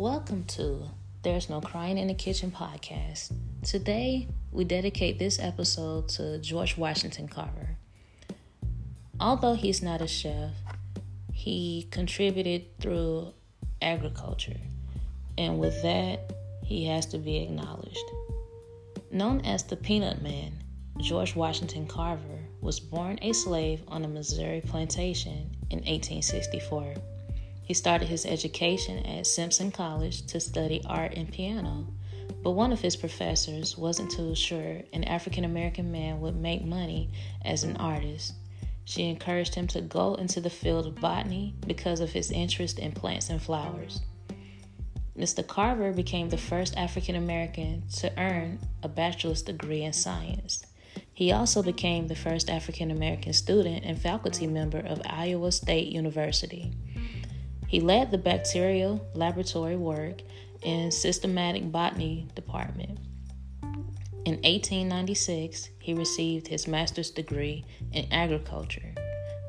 Welcome to There's No Crying in the Kitchen podcast. Today, we dedicate this episode to George Washington Carver. Although he's not a chef, he contributed through agriculture, and with that, he has to be acknowledged. Known as the Peanut Man, George Washington Carver was born a slave on a Missouri plantation in 1864. He started his education at Simpson College to study art and piano, but one of his professors wasn't too sure an African American man would make money as an artist. She encouraged him to go into the field of botany because of his interest in plants and flowers. Mr. Carver became the first African American to earn a bachelor's degree in science. He also became the first African American student and faculty member of Iowa State University. He led the bacterial laboratory work in systematic botany department. In 1896, he received his master's degree in agriculture.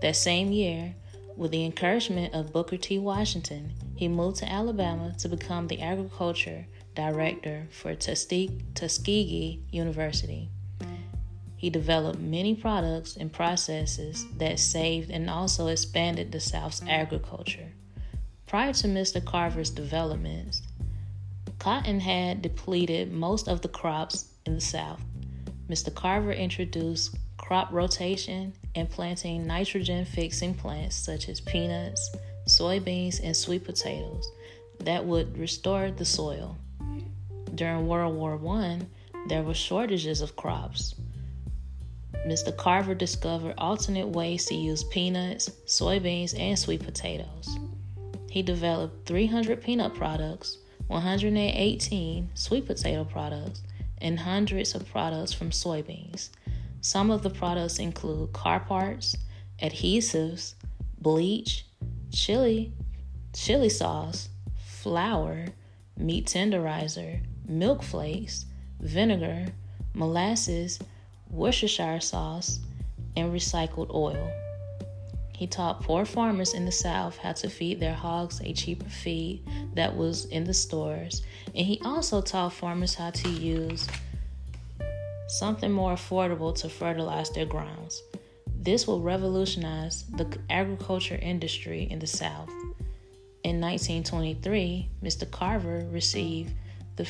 That same year, with the encouragement of Booker T. Washington, he moved to Alabama to become the agriculture director for Tuskegee University. He developed many products and processes that saved and also expanded the South's agriculture. Prior to Mr. Carver's developments, cotton had depleted most of the crops in the South. Mr. Carver introduced crop rotation and planting nitrogen fixing plants such as peanuts, soybeans, and sweet potatoes that would restore the soil. During World War I, there were shortages of crops. Mr. Carver discovered alternate ways to use peanuts, soybeans, and sweet potatoes. He developed 300 peanut products, 118 sweet potato products, and hundreds of products from soybeans. Some of the products include car parts, adhesives, bleach, chili, chili sauce, flour, meat tenderizer, milk flakes, vinegar, molasses, Worcestershire sauce, and recycled oil. He taught poor farmers in the South how to feed their hogs a cheaper feed that was in the stores, and he also taught farmers how to use something more affordable to fertilize their grounds. This will revolutionize the agriculture industry in the South. In 1923, Mr. Carver received the,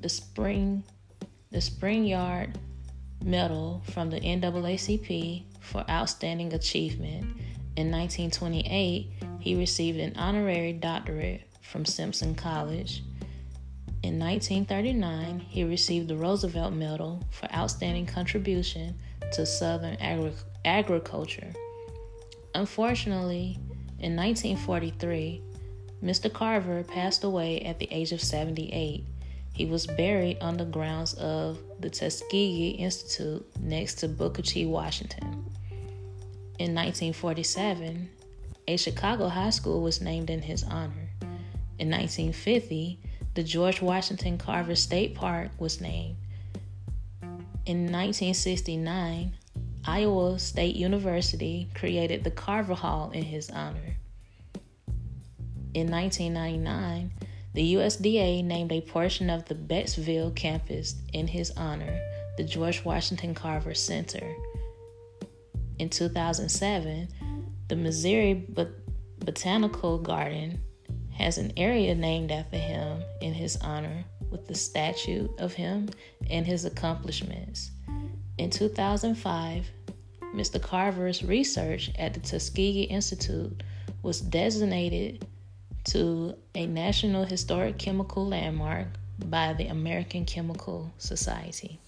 the spring the Spingarn medal from the NAACP for outstanding achievement in 1928, he received an honorary doctorate from Simpson College. In 1939, he received the Roosevelt Medal for outstanding contribution to Southern agri- agriculture. Unfortunately, in 1943, Mr. Carver passed away at the age of 78. He was buried on the grounds of the Tuskegee Institute next to Booker T. Washington. In 1947, a Chicago high school was named in his honor. In 1950, the George Washington Carver State Park was named. In 1969, Iowa State University created the Carver Hall in his honor. In 1999, the USDA named a portion of the Beltsville campus in his honor, the George Washington Carver Center. In 2007, the Missouri Bot- Botanical Garden has an area named after him in his honor with the statue of him and his accomplishments. In 2005, Mr. Carver's research at the Tuskegee Institute was designated to a National Historic Chemical Landmark by the American Chemical Society.